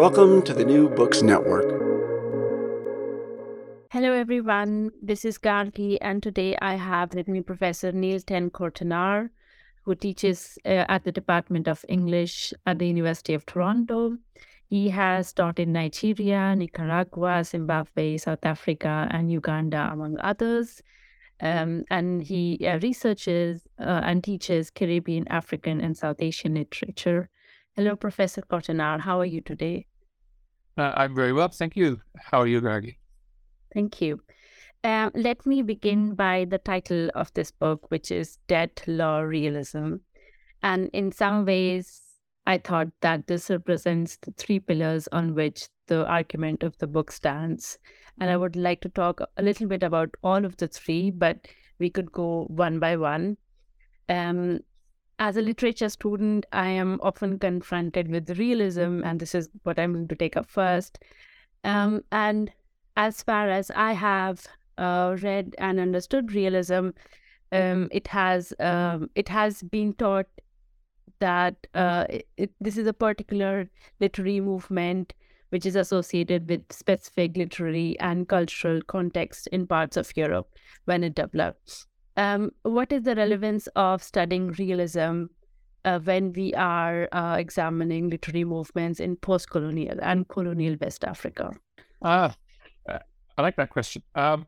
Welcome to the New Books Network. Hello, everyone. This is Gargi, and today I have with me Professor Neil Ten Kortenaar, who teaches uh, at the Department of English at the University of Toronto. He has taught in Nigeria, Nicaragua, Zimbabwe, South Africa, and Uganda, among others. Um, and he uh, researches uh, and teaches Caribbean, African, and South Asian literature. Hello, Professor Kortenaar. How are you today? Uh, I'm very well, thank you. How are you, Gargi? Thank you. Uh, let me begin by the title of this book, which is Debt Law Realism. And in some ways, I thought that this represents the three pillars on which the argument of the book stands. And I would like to talk a little bit about all of the three, but we could go one by one. Um, as a literature student, I am often confronted with realism, and this is what I'm going to take up first. Um, and as far as I have uh, read and understood realism, um, it has um, it has been taught that uh, it, this is a particular literary movement which is associated with specific literary and cultural context in parts of Europe when it developed. Um, what is the relevance of studying realism uh, when we are uh, examining literary movements in post-colonial and colonial West Africa? Ah, uh, I like that question. Um,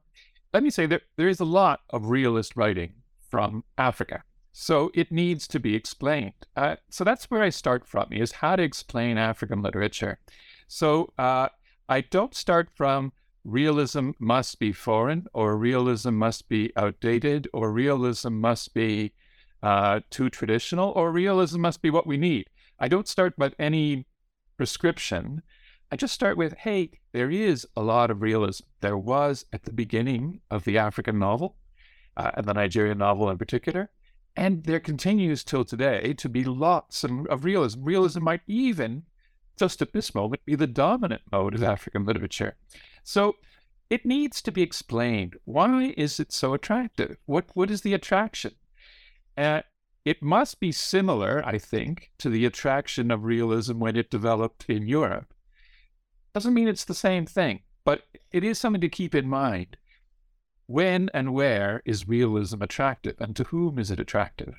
let me say that there is a lot of realist writing from Africa, so it needs to be explained. Uh, so that's where I start from: is how to explain African literature. So uh, I don't start from realism must be foreign, or realism must be outdated, or realism must be uh, too traditional, or realism must be what we need. I don't start with any prescription. I just start with, hey, there is a lot of realism. There was at the beginning of the African novel, uh, and the Nigerian novel in particular, and there continues till today to be lots of realism. Realism might even, just at this moment, be the dominant mode of African literature. So it needs to be explained. Why is it so attractive? What what is the attraction? Uh, it must be similar, I think, to the attraction of realism when it developed in Europe. Doesn't mean it's the same thing, but it is something to keep in mind. When and where is realism attractive, and to whom is it attractive?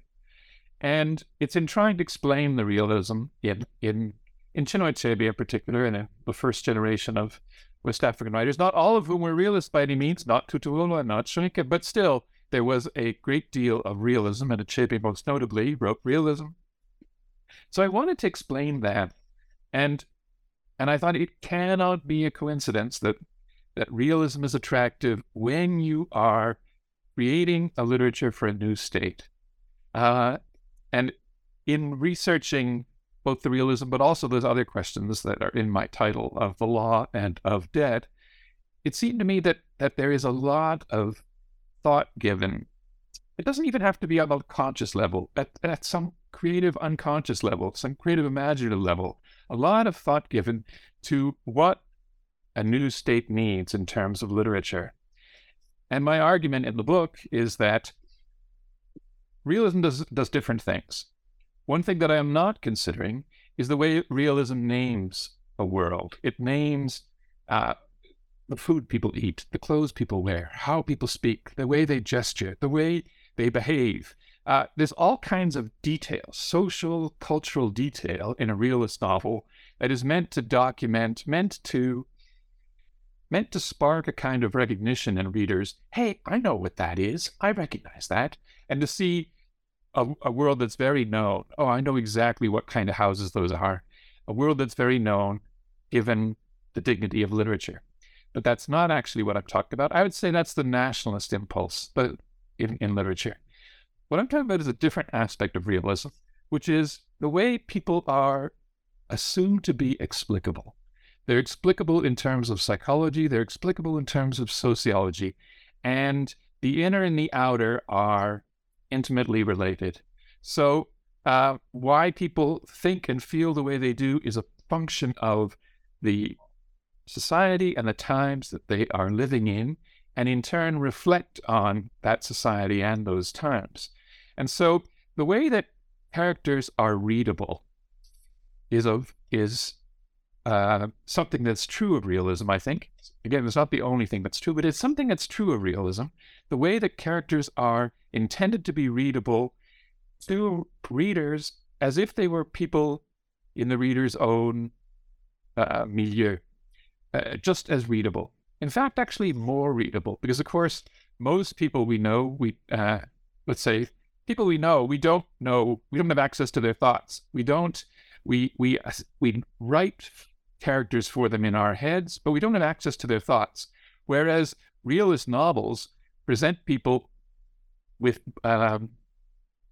And it's in trying to explain the realism in in in Chinua Achebe in particular, in the first generation of West African writers, not all of whom were realists by any means, not Tutuola, not Soyinka, but still there was a great deal of realism, and Achebe most notably wrote realism. So I wanted to explain that, and and I thought it cannot be a coincidence that that realism is attractive when you are creating a literature for a new state. Uh, and in researching both the realism, but also those other questions that are in my title of the law and of debt, it seemed to me that that there is a lot of thought given. It doesn't even have to be on a conscious level, at, at some creative unconscious level, some creative imaginative level, a lot of thought given to what a new state needs in terms of literature. And my argument in the book is that realism does, does different things. One thing that I am not considering is the way realism names a world. It names uh, the food people eat, the clothes people wear, how people speak, the way they gesture, the way they behave. Uh, there's all kinds of detail, social, cultural detail in a realist novel that is meant to document, meant to meant to spark a kind of recognition in readers. Hey, I know what that is. I recognize that. And to see a, a world that's very known. Oh, I know exactly what kind of houses those are. A world that's very known, given the dignity of literature. But that's not actually what I'm talking about. I would say that's the nationalist impulse but in, in literature. What I'm talking about is a different aspect of realism, which is the way people are assumed to be explicable. They're explicable in terms of psychology, they're explicable in terms of sociology. And the inner and the outer are intimately related. So, uh, why people think and feel the way they do is a function of the society and the times that they are living in, and in turn reflect on that society and those times. And so, the way that characters are readable is of is uh, something that's true of realism, I think. Again, it's not the only thing that's true, but it's something that's true of realism. The way that characters are intended to be readable to readers as if they were people in the reader's own uh, milieu, uh, just as readable. In fact, actually more readable, because of course, most people we know, we uh, let's say people we know, we don't know, we don't have access to their thoughts. We don't, we we we write characters for them in our heads, but we don't have access to their thoughts. Whereas realist novels present people with um,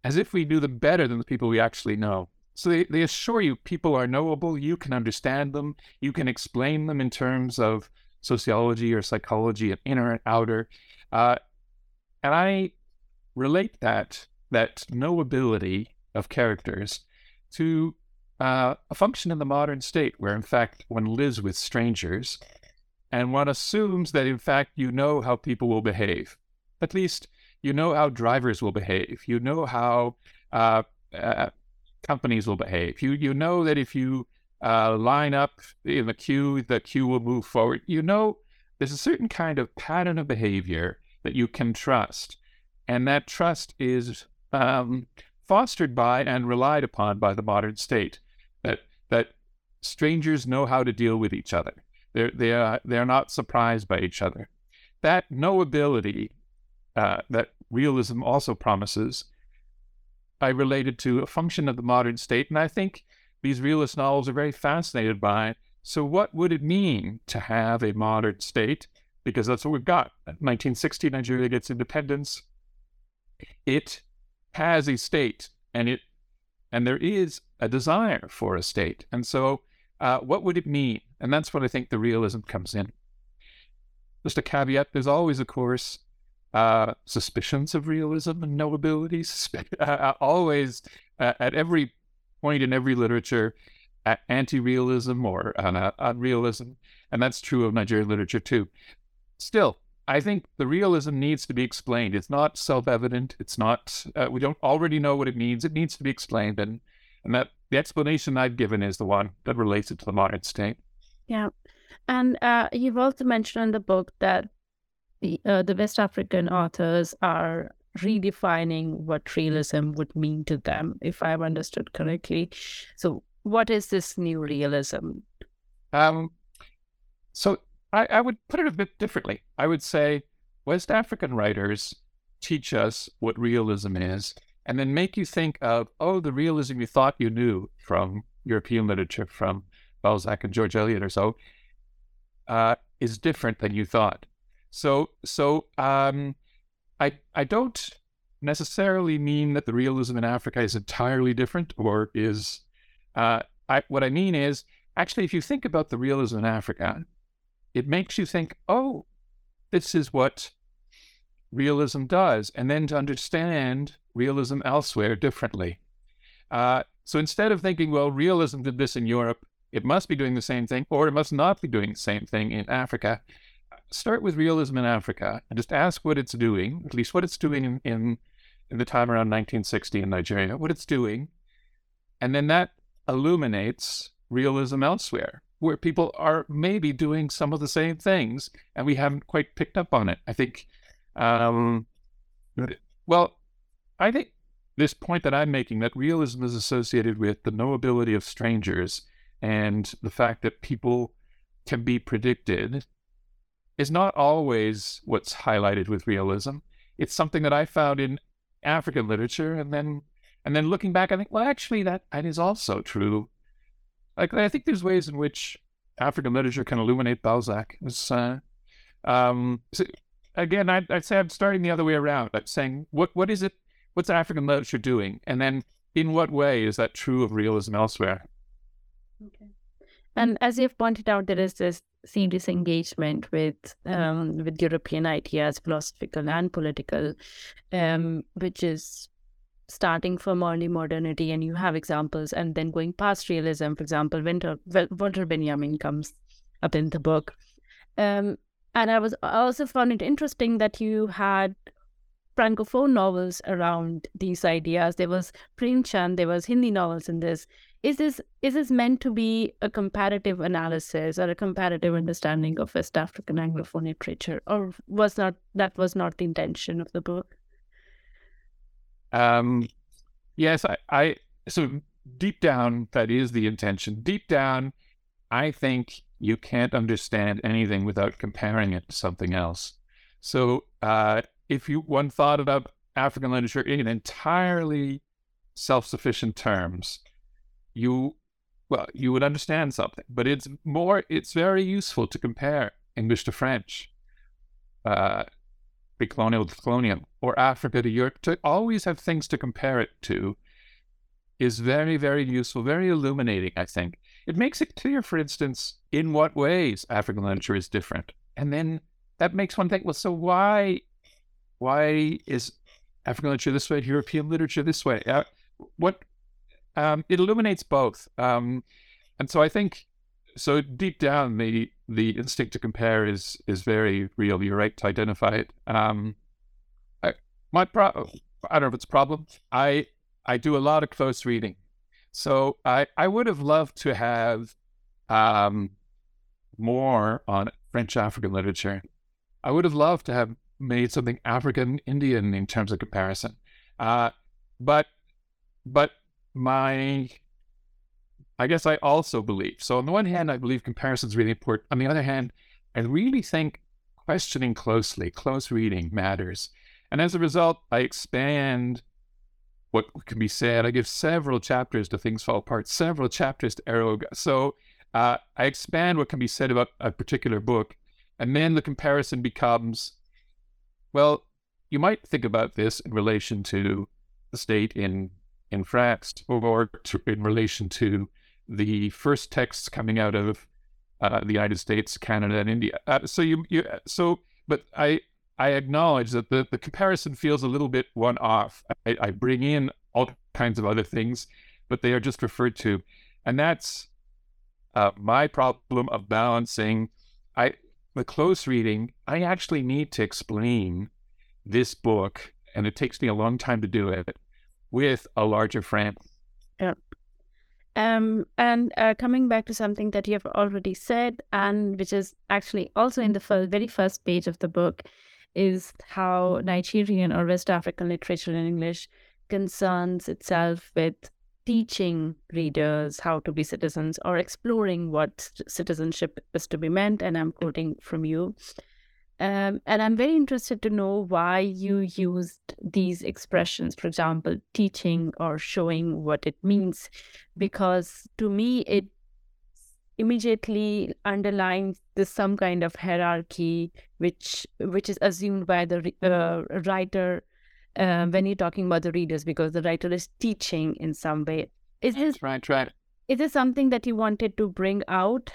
as if we knew them better than the people we actually know. So they, they assure you people are knowable, you can understand them, you can explain them in terms of sociology or psychology and inner and outer. Uh, and I relate that that knowability of characters to uh, a function in the modern state where, in fact, one lives with strangers and one assumes that, in fact, you know how people will behave. At least you know how drivers will behave. You know how uh, uh, companies will behave. You you know that if you uh, line up in the queue, the queue will move forward. You know there's a certain kind of pattern of behavior that you can trust, and that trust is um, fostered by and relied upon by the modern state that that strangers know how to deal with each other. They're they are they're not surprised by each other. That knowability uh, that realism also promises, I related to a function of the modern state, and I think these realist novels are very fascinated by. So, what would it mean to have a modern state? Because that's what we've got. 1960, Nigeria gets independence. It has a state, and it and there is a desire for a state. And so, uh, what would it mean? And that's what I think the realism comes in. Just a caveat there's always, of course, uh, suspicions of realism and knowability, uh, always at every point in every literature, anti realism or unrealism. And that's true of Nigerian literature too. Still, I think the realism needs to be explained. It's not self-evident. It's not. Uh, we don't already know what it means. It needs to be explained, and and that the explanation I've given is the one that relates it to the modern state. Yeah, and uh, you've also mentioned in the book that uh, the West African authors are redefining what realism would mean to them, if I've understood correctly. So, what is this new realism? Um, so I, I would put it a bit differently. I would say West African writers teach us what realism is and then make you think of, oh, the realism you thought you knew from European literature, from Balzac and George Eliot or so, uh, is different than you thought. So, so um, I I don't necessarily mean that the realism in Africa is entirely different or is. Uh, I, what I mean is actually, if you think about the realism in Africa, it makes you think, oh, this is what realism does, and then to understand realism elsewhere differently. Uh, so instead of thinking, well, realism did this in Europe, it must be doing the same thing, or it must not be doing the same thing in Africa. Start with realism in Africa and just ask what it's doing, at least what it's doing in, in, in the time around 1960 in Nigeria, what it's doing. And then that illuminates realism elsewhere where people are maybe doing some of the same things and we haven't quite picked up on it. I think, um, well, I think this point that I'm making that realism is associated with the knowability of strangers and the fact that people can be predicted is not always what's highlighted with realism. It's something that I found in African literature and then and then looking back I think well actually that, that is also true like I think there's ways in which African literature can illuminate Balzac. Uh, um, so again, I'd, I'd, say I'm starting the other way around. I'm saying what what is it? What's African literature doing? And then in what way is that true of realism elsewhere? Okay. And as you've pointed out, there is this serious engagement with um, with European ideas, philosophical and political, um, which is starting from early modernity, and you have examples, and then going past realism. For example, Winter Walter Benjamin comes up in the book, um, and I was I also found it interesting that you had francophone novels around these ideas. There was Premchand, there was Hindi novels in this. Is this is this meant to be a comparative analysis or a comparative understanding of West African Anglophone literature, or was not that was not the intention of the book? Um, yes, I, I so deep down that is the intention. Deep down, I think you can't understand anything without comparing it to something else. So uh, if you one thought about African literature in entirely self-sufficient terms, you well, you would understand something. But it's more it's very useful to compare English to French, uh, colonial to colonial, or Africa to Europe. To always have things to compare it to is very, very useful, very illuminating, I think. It makes it clear, for instance, in what ways African literature is different. And then that makes one think, well, so why why is African literature this way, European literature this way? Uh, what um, it illuminates both, um, and so I think so. Deep down, the the instinct to compare is is very real. You're right to identify it. Um, I, my pro- I don't know if it's a problem. I I do a lot of close reading, so I I would have loved to have um, more on French African literature. I would have loved to have made something African Indian in terms of comparison. Uh, but but my I guess I also believe. So on the one hand, I believe comparison is really important. On the other hand, I really think questioning closely, close reading matters. And as a result, I expand what can be said. I give several chapters to Things Fall Apart, several chapters to Eroga. So uh, I expand what can be said about a particular book. And then the comparison becomes well, you might think about this in relation to the state in in France, or to, in relation to the first texts coming out of uh, the United States, Canada, and India. Uh, so you, you, so, but I, I acknowledge that the, the comparison feels a little bit one off. I, I bring in all kinds of other things, but they are just referred to, and that's uh, my problem of balancing. I the close reading, I actually need to explain this book, and it takes me a long time to do it, with a larger frame. Yeah. Um, and uh, coming back to something that you have already said, and which is actually also in the first, very first page of the book, is how Nigerian or West African literature in English concerns itself with teaching readers how to be citizens or exploring what citizenship is to be meant. And I'm quoting from you. Um, and I'm very interested to know why you used these expressions, for example, teaching or showing what it means, because to me, it immediately underlines this some kind of hierarchy which which is assumed by the uh, writer uh, when you're talking about the readers because the writer is teaching in some way. Is this right? Right. Is this something that you wanted to bring out,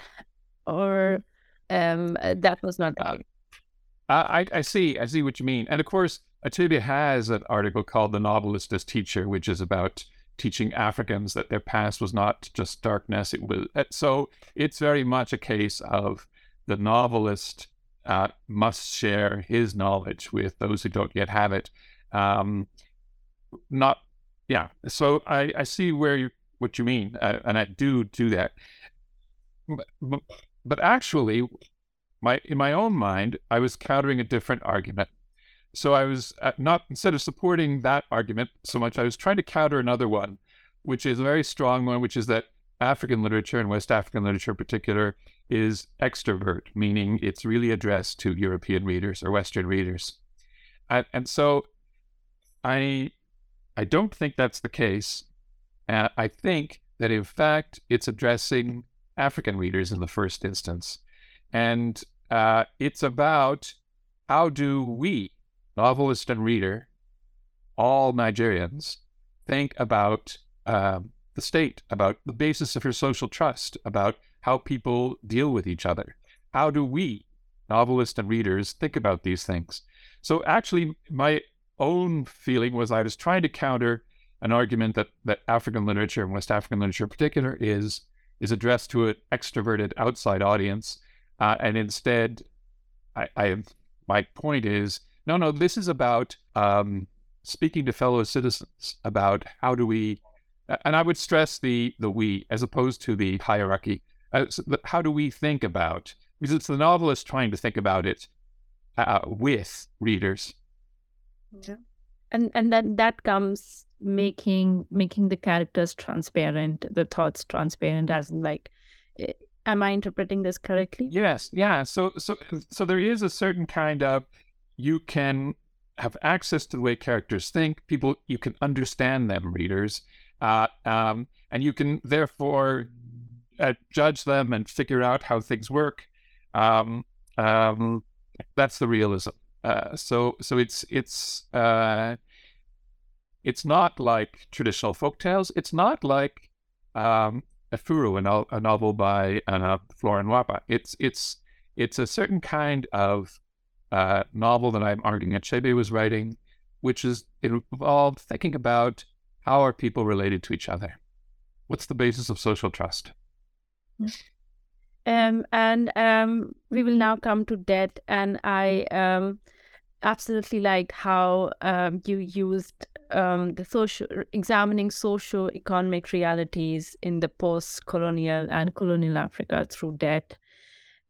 or um, that was not? Uh, I I see I see what you mean, and of course, Achebe has an article called "The Novelist as Teacher," which is about teaching Africans that their past was not just darkness. It was so. It's very much a case of the novelist uh, must share his knowledge with those who don't yet have it, um, not, yeah. So I, I see where you what you mean, uh, and I do do that. But, but actually, my in my own mind, I was countering a different argument. So I was uh, not instead of supporting that argument so much, I was trying to counter another one, which is a very strong one, which is that African literature and West African literature in particular is extrovert, meaning it's really addressed to European readers or Western readers. And, and so I I don't think that's the case. Uh, I think that in fact it's addressing African readers in the first instance, and uh, it's about how do we, novelist and reader, all Nigerians, think about um, the state, about the basis of your social trust, about how people deal with each other. How do we, novelists and readers, think about these things? So actually, my own feeling was I was trying to counter an argument that that African literature and West African literature in particular is is addressed to an extroverted outside audience, uh, and instead, I, I my point is no, no, this is about um, speaking to fellow citizens about how do we, and I would stress the the we as opposed to the hierarchy. Uh, so how do we think about? Because it's the novelist trying to think about it uh, with readers. Yeah. And and then that comes making making the characters transparent, the thoughts transparent, as like, am I interpreting this correctly? Yes, yeah. So so so there is a certain kind of you can have access to the way characters think. People, you can understand them, readers, uh, um, and you can therefore uh, judge them and figure out how things work. Um, um, that's the realism. Uh, so, so it's it's uh, it's not like traditional folk tales. It's not like um, Efuru, a, a novel by uh, Flora Nwapa. It's it's it's a certain kind of uh, novel that I'm arguing Achebe was writing, which is involved thinking about how are people related to each other? What's the basis of social trust? Um, and um, we will now come to debt, and I um, absolutely like how um, you used um, the social examining socio-economic realities in the post-colonial and colonial Africa through debt.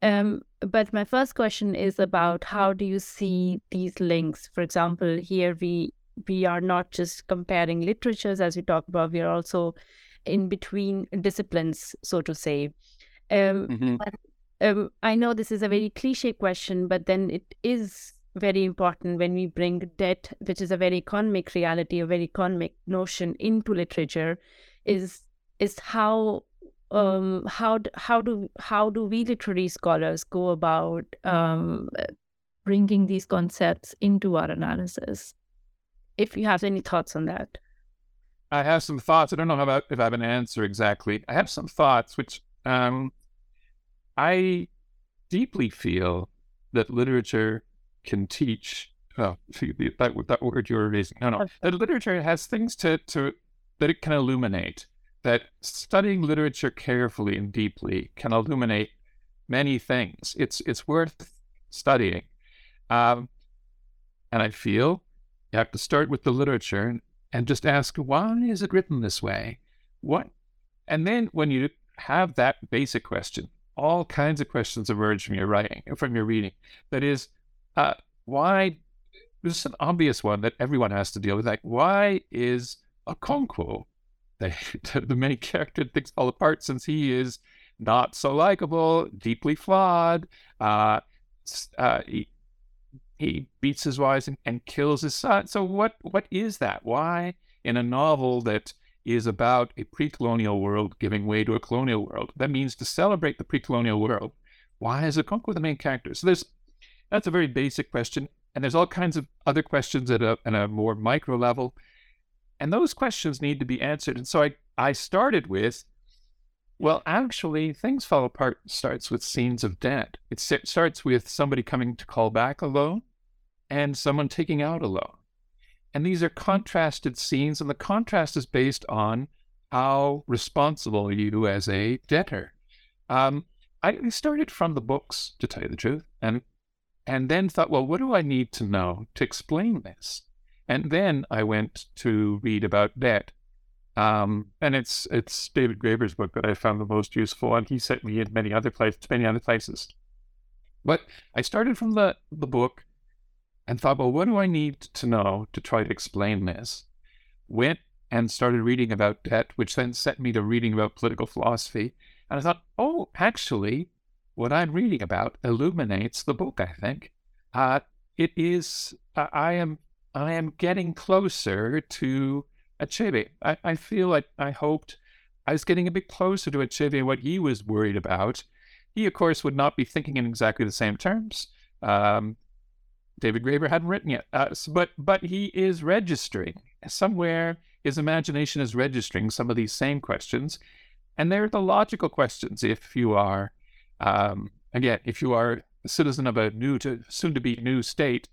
Um, but my first question is about how do you see these links? For example, here we we are not just comparing literatures as we talk about, we are also in between disciplines, so to say. Um, mm-hmm. um, I know this is a very cliche question, but then it is very important when we bring debt, which is a very economic reality, a very economic notion, into literature, is is how um, how how do how do we literary scholars go about um, bringing these concepts into our analysis? If you have any thoughts on that, I have some thoughts. I don't know about if I have an answer exactly. I have some thoughts, which um, I deeply feel that literature can teach. Oh, that that word you were raising. No, no. That literature has things to to that it can illuminate that studying literature carefully and deeply can illuminate many things. It's it's worth studying, um, and I feel you have to start with the literature and just ask why is it written this way, what, and then when you have that basic question, all kinds of questions emerge from your writing, from your reading. That is, uh, why? This is an obvious one that everyone has to deal with. Like, why is Okonkwo the, the main character things fall apart since he is not so likable, deeply flawed. Uh, uh, he, he beats his wives and, and, kills his son. So what what is that? Why in a novel that is about a pre-colonial world giving way to a colonial world? That means to celebrate the pre-colonial world. Why is a Okonkwo the main character? So there's that's a very basic question, and there's all kinds of other questions at a at a more micro level and those questions need to be answered. And so I, I started with, well, actually, things fall apart starts with scenes of debt. It starts with somebody coming to call back a loan and someone taking out a loan. And these are contrasted scenes, and the contrast is based on how responsible you as a debtor. Um, I started from the books, to tell you the truth, and and then thought, well, what do I need to know to explain this? And then I went to read about debt. Um, and it's it's David Graeber's book that I found the most useful, and he sent me in many other places, many other places. But I started from the, the book and thought, well, what do I need to know to try to explain this? Went and started reading about debt, which then sent me to reading about political philosophy. And I thought, oh, actually, what I'm reading about illuminates the book, I think. Uh, it is, uh, I am I am getting closer to Achebe. I, I feel like I hoped I was getting a bit closer to Achebe what he was worried about. He, of course, would not be thinking in exactly the same terms. Um, David Graeber hadn't written yet, uh, so, but but he is registering somewhere. His imagination is registering some of these same questions, And they're the logical questions. If you are, um, again, if you are a citizen of a new to soon to be new state,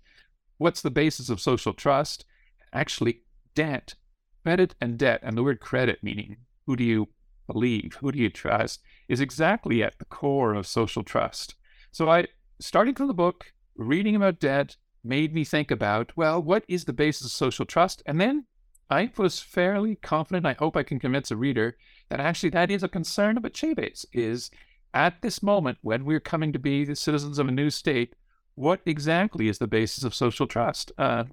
what's the basis of social trust? Actually, debt, credit and debt, and the word credit meaning who do you believe, who do you trust, is exactly at the core of social trust. So I, starting from the book, reading about debt, made me think about, well, what is the basis of social trust? And then I was fairly confident, I hope I can convince a reader, that actually that is a concern of Achebe's, is at this moment when we're coming to be the citizens of a new state, what exactly is the basis of social trust? Uh.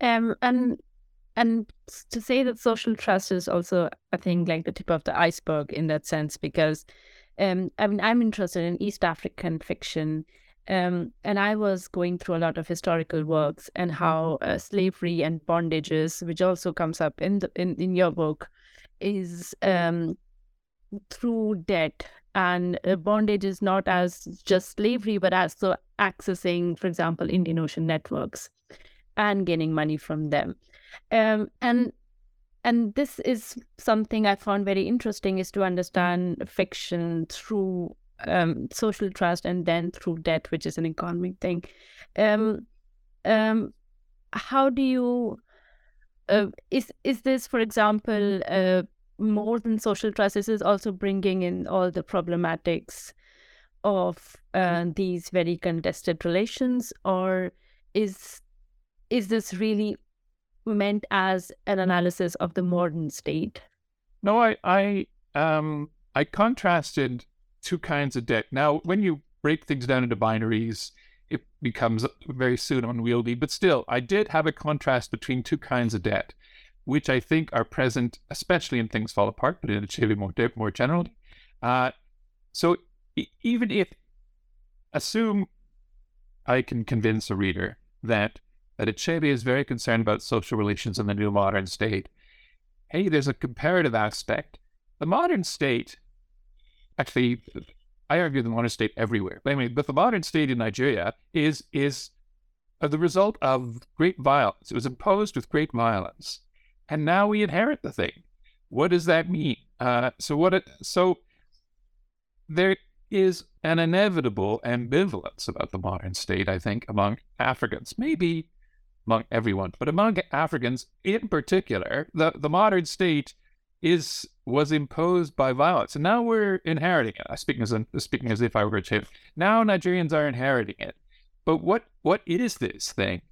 Um, and and to say that social trust is also, I think, like the tip of the iceberg in that sense, because um, I mean, I'm interested in East African fiction um, and I was going through a lot of historical works and how uh, slavery and bondages, which also comes up in the, in, in your book, is um, through debt. And uh, bondage is not as just slavery, but also accessing, for example, Indian Ocean networks and gaining money from them. Um, and and this is something I found very interesting is to understand fiction through um, social trust and then through debt, which is an economic thing. Um, um, how do you uh, is is this, for example, uh, more than social trust? Is also bringing in all the problematics of uh, these very contested relations, or is is this really meant as an analysis of the modern state? No, I I um I contrasted two kinds of debt. Now, when you break things down into binaries, it becomes very soon unwieldy. But still, I did have a contrast between two kinds of debt, which I think are present, especially in Things Fall Apart, but in Achebe more, more generally. Uh, so even if, assume I can convince a reader that that Achebe is very concerned about social relations in the new modern state. Hey, there's a comparative aspect. The modern state actually, I argue the modern state everywhere. But anyway, but the modern state in Nigeria is is the result of great violence. It was imposed with great violence, and now we inherit the thing. What does that mean? Uh, so what? It, so there is an inevitable ambivalence about the modern state. I think among Africans, maybe among everyone, but among Africans in particular, the the modern state is was imposed by violence, and now we're inheriting it. Speaking as speaking as if I were a chief. Now Nigerians are inheriting it. But what what is this thing?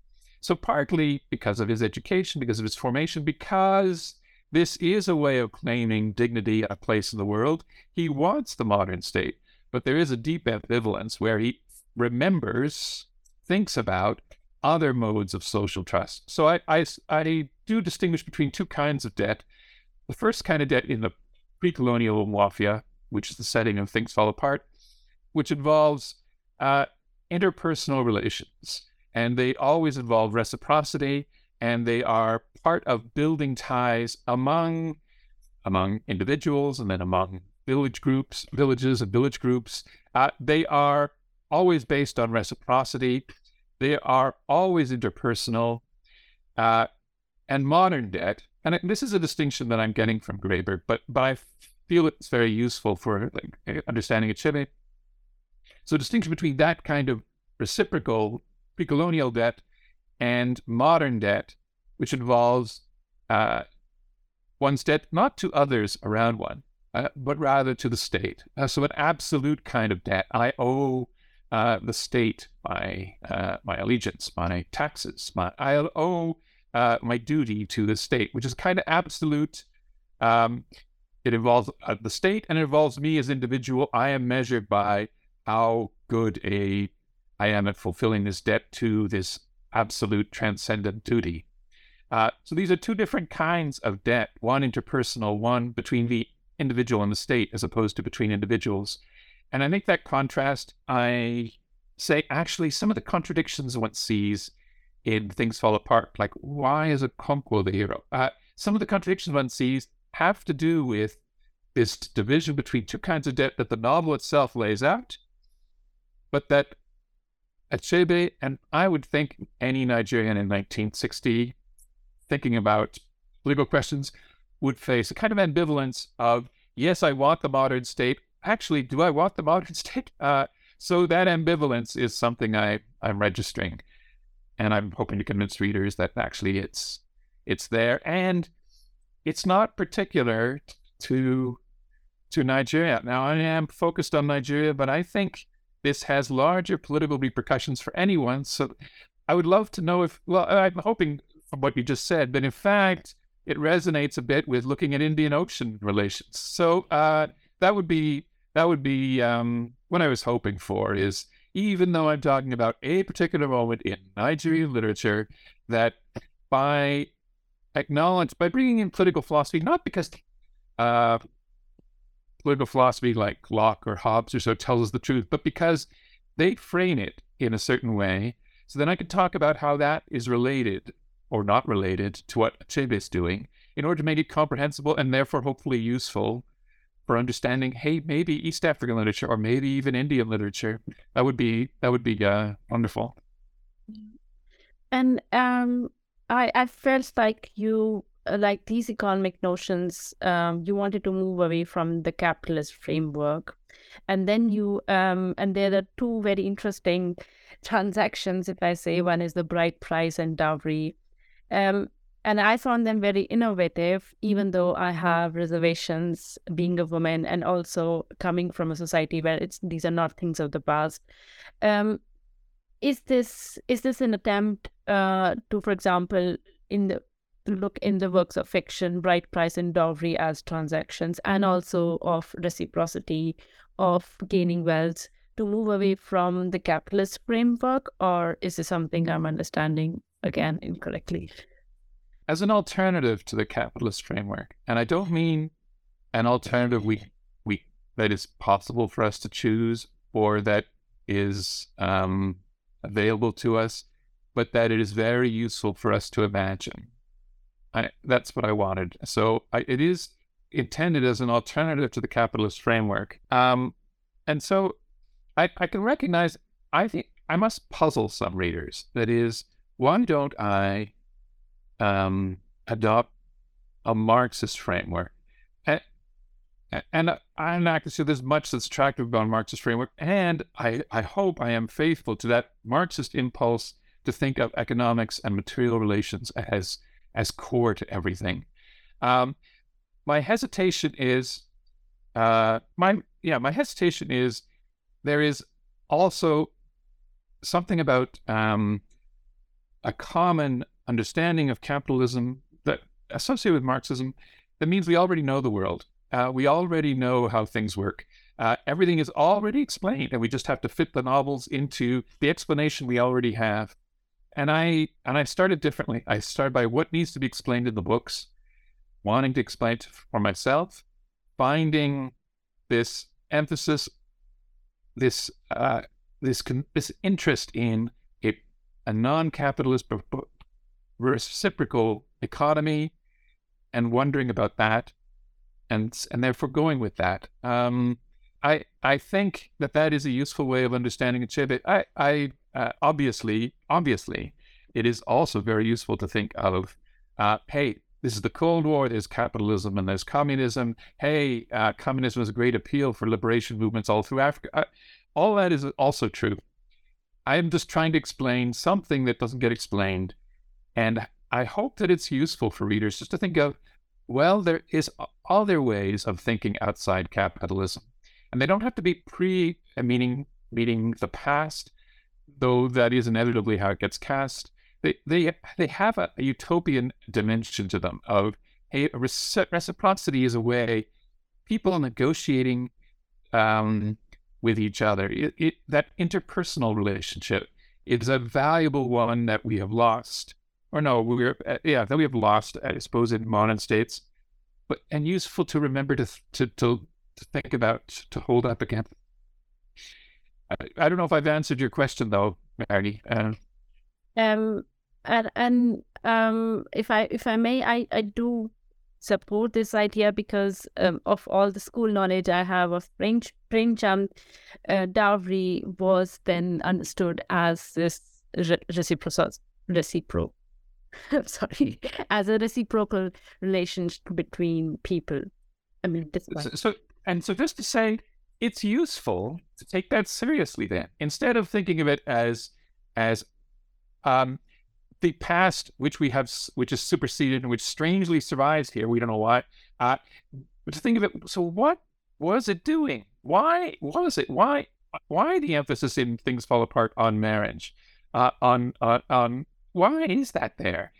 So partly because of his education, because of his formation, because this is a way of claiming dignity a place in the world. He wants the modern state, but there is a deep ambivalence where he remembers, thinks about other modes of social trust. So I, I, I do distinguish between two kinds of debt the first kind of debt in the pre colonial Umuofia, which is the setting of Things Fall Apart, which involves uh, interpersonal relations. And they always involve reciprocity, and they are part of building ties among among individuals and then among village groups, villages and village groups. Uh, they are always based on reciprocity. They are always interpersonal. Uh, and modern debt and this is a distinction that I'm getting from Graeber, but but I feel it's very useful for like understanding Achebe. So distinction between that kind of reciprocal pre-colonial debt and modern debt, which involves uh, one's debt not to others around one, uh, but rather to the state. Uh, so an absolute kind of debt. I owe uh, the state my uh, my allegiance, my taxes. My I owe uh, my duty to the state, which is kind of absolute. Um, it involves the state and it involves me as individual. I am measured by how good a I am at fulfilling this debt to this absolute transcendent duty. Uh, so these are two different kinds of debt: one interpersonal, one between the individual and the state, as opposed to between individuals. And I make that contrast. I say actually some of the contradictions one sees in Things Fall Apart. Like, why is Okonkwo the hero? Uh, some of the contradictions one sees have to do with this division between two kinds of debt that the novel itself lays out, but that Achebe, and I would think any Nigerian in 1960 thinking about legal questions, would face a kind of ambivalence of yes, I want the modern state. Actually, do I want the modern state? Uh, so that ambivalence is something I, I'm registering. And I'm hoping to convince readers that actually it's it's there. And it's not particular to to Nigeria. Now I am focused on Nigeria, but I think this has larger political repercussions for anyone. So I would love to know if well, I'm hoping from what you just said, but in fact it resonates a bit with looking at Indian Ocean relations. So uh, that would be that would be um, what I was hoping for. Is even though I'm talking about a particular moment in Nigerian literature, that by acknowledge by bringing in political philosophy, not because uh, political philosophy like Locke or Hobbes or so tells us the truth, but because they frame it in a certain way. So then I could talk about how that is related or not related to what Achebe is doing in order to make it comprehensible and therefore hopefully useful for understanding, hey, maybe East African literature or maybe even Indian literature. That would be that would be uh, wonderful. And um, I I felt like you like these economic notions. Um, you wanted to move away from the capitalist framework, and then you um, and there are two very interesting transactions. If I say one is the bride price and dowry. Um, and I found them very innovative, even though I have reservations being a woman and also coming from a society where it's these are not things of the past. Um, is this is this an attempt uh, to, for example, in the look in the works of fiction, bride price and dowry as transactions, and also of reciprocity, of gaining wealth, to move away from the capitalist framework, or is this something I'm understanding again incorrectly? as an alternative to the capitalist framework. And I don't mean an alternative we we that is possible for us to choose or that is um, available to us, but that it is very useful for us to imagine. I, that's what I wanted. So I, it is intended as an alternative to the capitalist framework. Um, and so I, I can recognize, I think I must puzzle some readers. That is, why don't I um, adopt a Marxist framework. And, and I'm not going to say there's much that's attractive about Marxist framework. And I, I hope I am faithful to that Marxist impulse to think of economics and material relations as, as core to everything. Um, my hesitation is, uh, my yeah, my hesitation is there is also something about um, a common understanding of capitalism that associated with Marxism that means we already know the world. Uh, we already know how things work. Uh, everything is already explained, and we just have to fit the novels into the explanation we already have. And I and I started differently. I started by what needs to be explained in the books, wanting to explain it for myself, finding this emphasis, this uh, this this interest in a, a non-capitalist reciprocal economy and wondering about that and and therefore going with that. Um, I I think that that is a useful way of understanding Achebe. I I uh, obviously obviously it is also very useful to think of uh, hey this is the Cold War. There's capitalism and there's communism. Hey, uh, communism is a great appeal for liberation movements all through Africa. Uh, all that is also true. I am just trying to explain something that doesn't get explained and I hope that it's useful for readers just to think of, well, there is other ways of thinking outside capitalism. And they don't have to be pre meaning meaning the past, though that is inevitably how it gets cast. They they they have a, a utopian dimension to them of hey, reciprocity is a way people negotiating um, with each other. It, it, that interpersonal relationship is a valuable one that we have lost or no, we are uh, yeah that we have lost, I suppose, in modern states, but and useful to remember to to to, to think about to hold up again. I, I, don't know if I've answered your question though, Mary. Uh, um, and and um, if I if I may, I I do support this idea because um, of all the school knowledge I have of French, Premchand, uh, dowry was then understood as this re- reciprocal, reciprocal sorry, as a reciprocal relationship between people. I mean, so, so and so just to say, it's useful to take that seriously. Then instead of thinking of it as as um, the past, which we have, which is superseded and which strangely survives here, we don't know why. Uh, but to think of it, so what was it doing? Why was it? Why why the emphasis in things fall apart on marriage? Uh, on uh, on why is that there?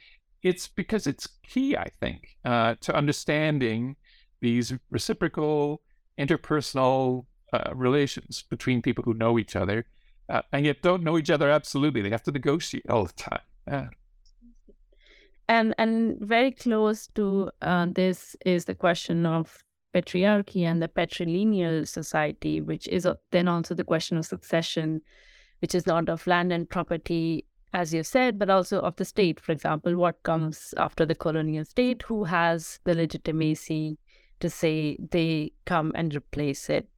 It's because it's key, I think, uh, to understanding these reciprocal, interpersonal uh, relations between people who know each other uh, and yet don't know each other absolutely. They have to negotiate all the time. Yeah. And and very close to uh, this is the question of patriarchy and the patrilineal society, which is then also the question of succession, which is not of land and property, as you said, but also of the state. For example, what comes after the colonial state? Who has the legitimacy to say they come and replace it?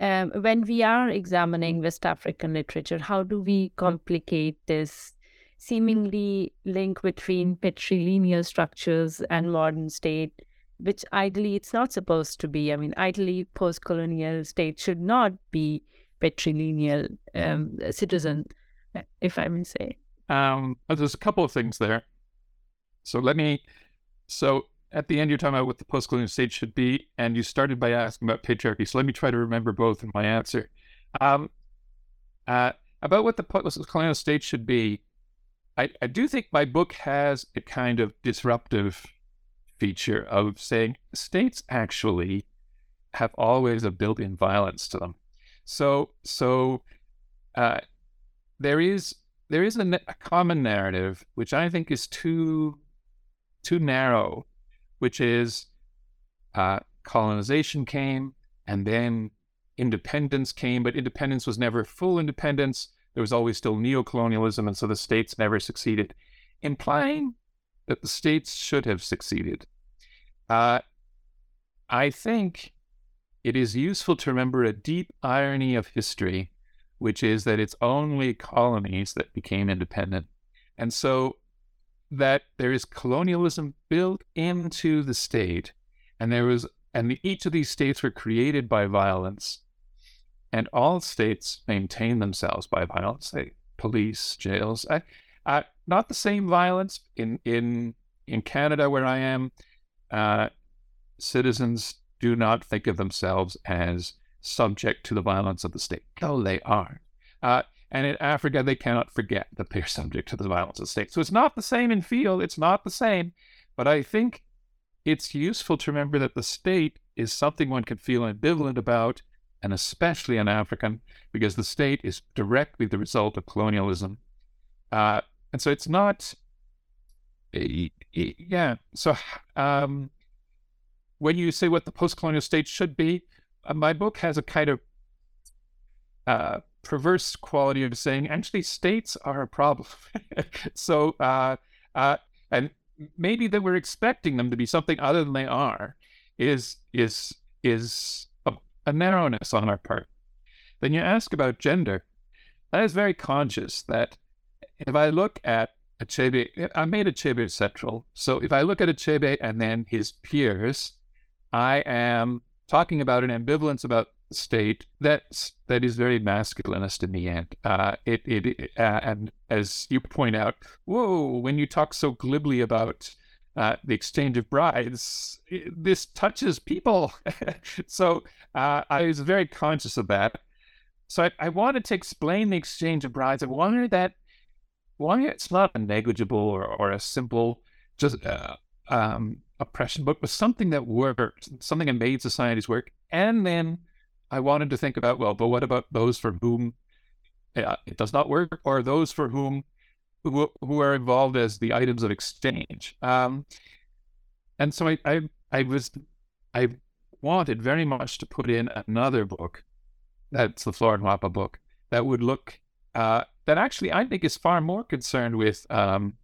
Um, when we are examining West African literature, how do we complicate this seemingly link between patrilineal structures and modern state? which ideally it's not supposed to be. I mean, ideally, post colonial state should not be patrilineal um, citizen, if I may say. Um, there's a couple of things there. So let me. So at the end, you're talking about what the post colonial state should be, and you started by asking about patriarchy. So let me try to remember both in my answer. Um, uh, about what the post colonial state should be, I, I do think my book has a kind of disruptive feature of saying states actually have always a built-in violence to them. So so uh, there is there is a, a, common narrative which I think is too too narrow, which is uh, colonization came and then independence came, but independence was never full independence. There was always still neocolonialism, and so the states never succeeded, implying that the states should have succeeded. Uh, I think it is useful to remember a deep irony of history, which is that it's only colonies that became independent. And so that there is colonialism built into the state, and there was and each of these states were created by violence, and all states maintain themselves by violence. They police, jails, I, I, not the same violence in in in Canada where I am uh, citizens do not think of themselves as subject to the violence of the state. No, they are. Uh, and in Africa, they cannot forget that they're subject to the violence of state. So it's not the same in feel, it's not the same. But I think it's useful to remember that the state is something one can feel ambivalent about, and especially in African, because the state is directly the result of colonialism. Uh, and so it's not yeah. So, um, when you say what the post-colonial state should be, uh, my book has a kind of uh, perverse quality of saying actually states are a problem. so, uh, uh, and maybe that we're expecting them to be something other than they are is is is a, a narrowness on our part. Then you ask about gender. That is very conscious. That if I look at Achebe, I made Achebe central. So if I look at Achebe and then his peers, I am talking about an ambivalence about state that that is very masculinist in the end. Uh, it it uh, and as you point out, whoa, when you talk so glibly about uh, the exchange of brides, this touches people. so uh, I was very conscious of that. So I, I wanted to explain the exchange of brides. I wanted that why it's not a negligible or, or a simple just uh, um, oppression, but was something that worked, something that made societies work. And then I wanted to think about, well, but what about those for whom uh, it does not work, or those for whom who, who are involved as the items of exchange? Um, and so I, I, I was, I wanted very much to put in another book, that's the Flora Nwapa book, that would look uh, that actually I think is far more concerned with um,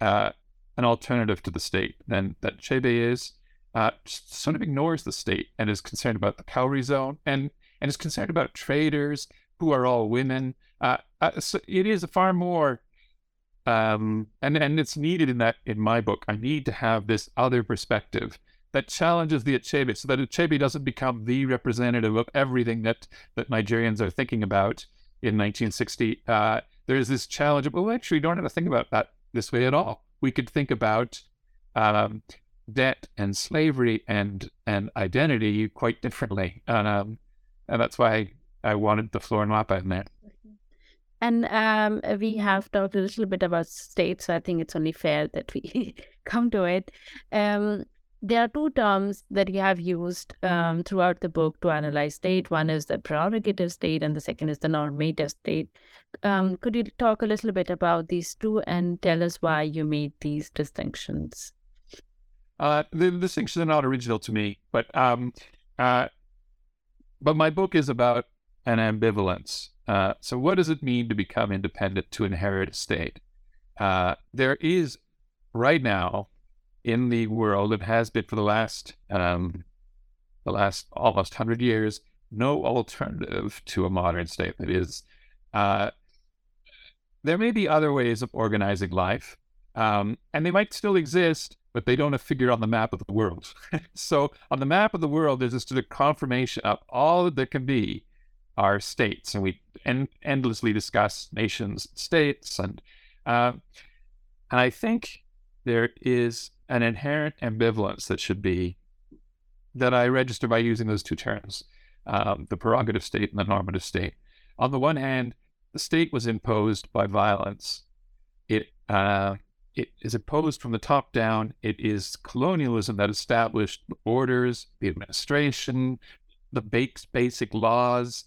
uh, an alternative to the state than that Achebe is. Uh, sort of ignores the state and is concerned about the cowrie zone and and is concerned about traders who are all women. Uh, uh, so it is a far more um, and and it's needed in that in my book. I need to have this other perspective that challenges the Achebe so that Achebe doesn't become the representative of everything that, that Nigerians are thinking about in 1960. Uh, there's this challenge of, well, actually, we don't have to think about that this way at all. We could think about um, debt and slavery and and identity quite differently. And, um, and that's why I wanted the Flora Nwapa in there. And um, we have talked a little bit about states, so I think it's only fair that we come to it. Um, there are two terms that you have used um, throughout the book to analyze state. One is the prerogative state, and the second is the normative state. Um, could you talk a little bit about these two and tell us why you made these distinctions? Uh, the, the distinctions are not original to me, but um, uh, but my book is about an ambivalence. Uh, so, what does it mean to become independent to inherit a state? Uh, there is right now in the world it has been for the last um, the last almost hundred years no alternative to a modern state. That is, uh, there may be other ways of organizing life, um, and they might still exist, but they don't figure on the map of the world. so, on the map of the world, there's just a confirmation of all that can be are states, and we en- endlessly discuss nations, states, and uh, and I think there is an inherent ambivalence that should be that I register by using those two terms, um, the prerogative state and the normative state. On the one hand, the state was imposed by violence. It uh, it is imposed from the top down. It is colonialism that established the borders, the administration, the basic laws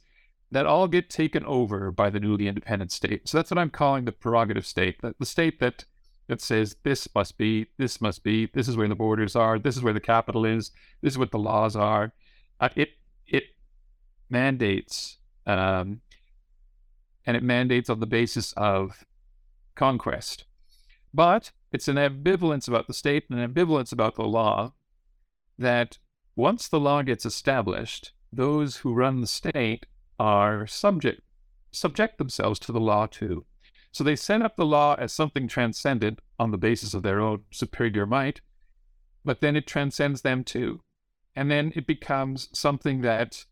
that all get taken over by the newly independent state. So that's what I'm calling the prerogative state, the, the state that that says this must be, this must be, this is where the borders are, this is where the capital is, this is what the laws are. Uh, it it mandates, um, and it mandates on the basis of conquest. But it's an ambivalence about the state and an ambivalence about the law that once the law gets established, those who run the state are subject subject themselves to the law too. So they set up the law as something transcendent on the basis of their own superior might, but then it transcends them too. And then it becomes something that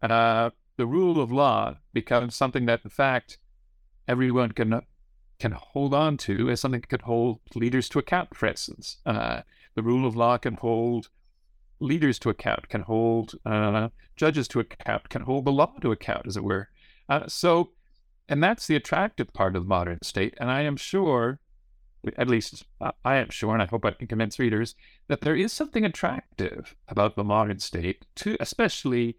uh, the rule of law becomes something that, in fact, everyone can can hold on to as something that can hold leaders to account. For instance, uh, the rule of law can hold leaders to account, can hold uh, judges to account, can hold the law to account, as it were. Uh, so and that's the attractive part of the modern state. And I am sure, at least I am sure, and I hope I can convince readers, that there is something attractive about the modern state, to especially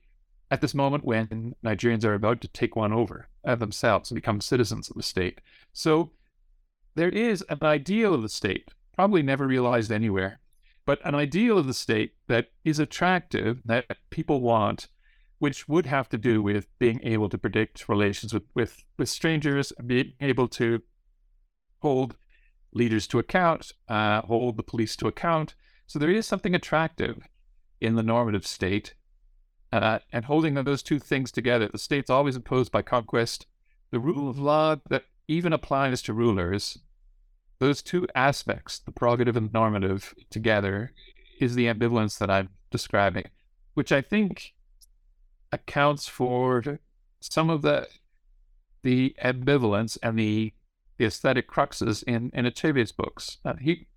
at this moment when Nigerians are about to take one over themselves and become citizens of the state. So there is an ideal of the state, probably never realized anywhere, but an ideal of the state that is attractive, that people want, which would have to do with being able to predict relations with, with, with strangers, being able to hold leaders to account, uh, hold the police to account. So there is something attractive in the normative state. Uh, and holding those two things together, the state's always imposed by conquest, the rule of law that even applies to rulers, those two aspects, the prerogative and the normative, together, is the ambivalence that I'm describing, which I think accounts for some of the the ambivalence and the, the aesthetic cruxes in, in Achebe's books. Uh, he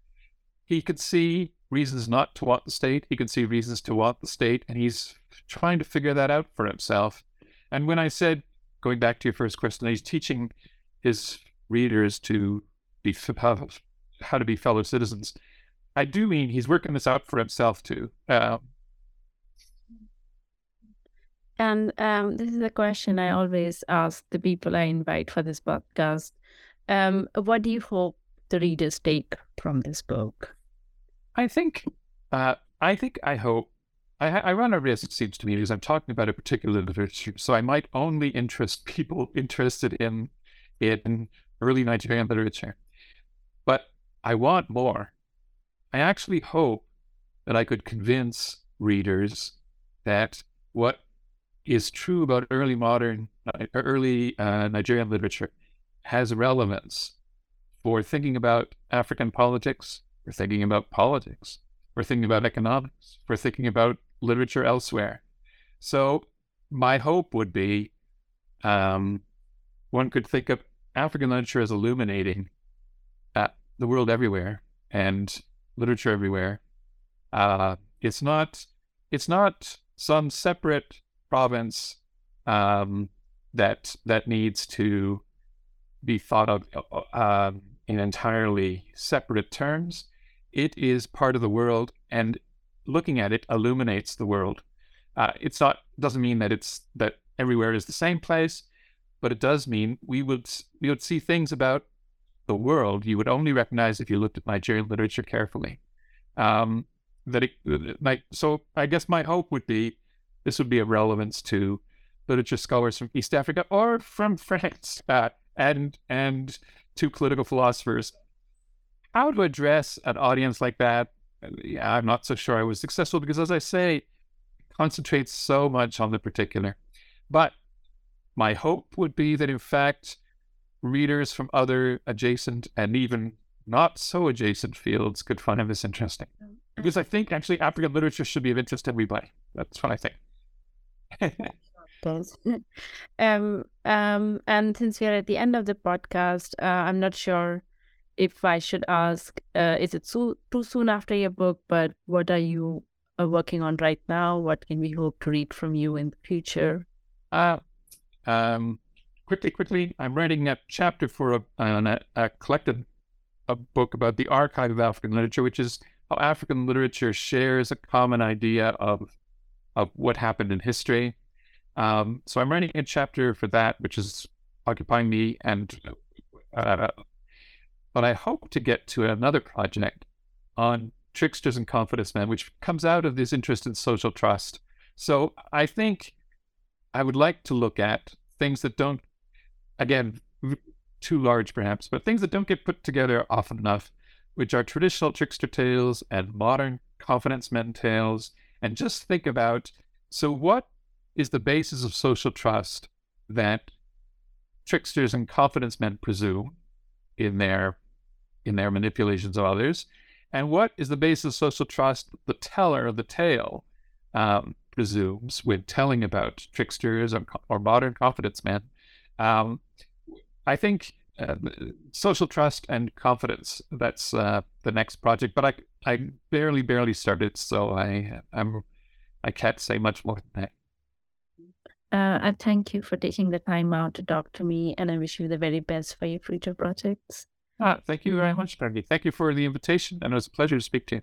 he could see reasons not to want the state. He could see reasons to want the state, and he's trying to figure that out for himself. And when I said, going back to your first question, he's teaching his readers to be how, how to be fellow citizens. I do mean he's working this out for himself too. Uh, and um, this is a question I always ask the people I invite for this podcast. Um, what do you hope the readers take from this book? I think, uh, I think, I hope. I, I run a risk, it seems to me, because I'm talking about a particular literature, so I might only interest people interested in in early Nigerian literature. But I want more. I actually hope that I could convince readers that what is true about early modern, uh, early uh, Nigerian literature has relevance for thinking about African politics, for thinking about politics, we're thinking about economics, we're thinking about literature elsewhere. So my hope would be um, one could think of African literature as illuminating uh, the world everywhere and literature everywhere. Uh, it's not it's not some separate province um, that that needs to be thought of uh, in entirely separate terms. It is part of the world, and looking at it illuminates the world. Uh, it's not doesn't mean that it's that everywhere is the same place, but it does mean we would we would see things about the world you would only recognize if you looked at Nigerian literature carefully. Um, that it, like so, I guess my hope would be this would be of relevance to literature scholars from East Africa or from France, uh, and and to political philosophers. How to address an audience like that? Yeah, I'm not so sure I was successful because, as I say, concentrates so much on the particular. But my hope would be that, in fact, readers from other adjacent and even not so adjacent fields could find this interesting. Because I think actually African literature should be of interest to everybody. That's what I think. um, um, and since we are at the end of the podcast, uh, I'm not sure if I should ask, uh, is it so, too soon after your book, but what are you uh, working on right now? What can we hope to read from you in the future? Uh, um, quickly, quickly, I'm writing a chapter for a, a, a collected a book about the archive of African literature, which is how African literature shares a common idea of of what happened in history. Um, so I'm writing a chapter for that, which is occupying me, and uh, but I hope to get to another project on tricksters and confidence men, which comes out of this interest in social trust. So I think I would like to look at things that don't, again, too large perhaps, but things that don't get put together often enough, which are traditional trickster tales and modern confidence men tales, and just think about so what is the basis of social trust that tricksters and confidence men presume in their in their manipulations of others, and what is the basis of social trust the teller of the tale um, presumes when telling about tricksters or, or modern confidence men. Um, I think uh, social trust and confidence. That's uh, the next project, but I I barely barely started, so I I'm I can't say much more than that. Uh, I thank you for taking the time out to talk to me, and I wish you the very best for your future projects. Ah, thank you very much, Peggy. Thank you for the invitation, and it was a pleasure to speak to you.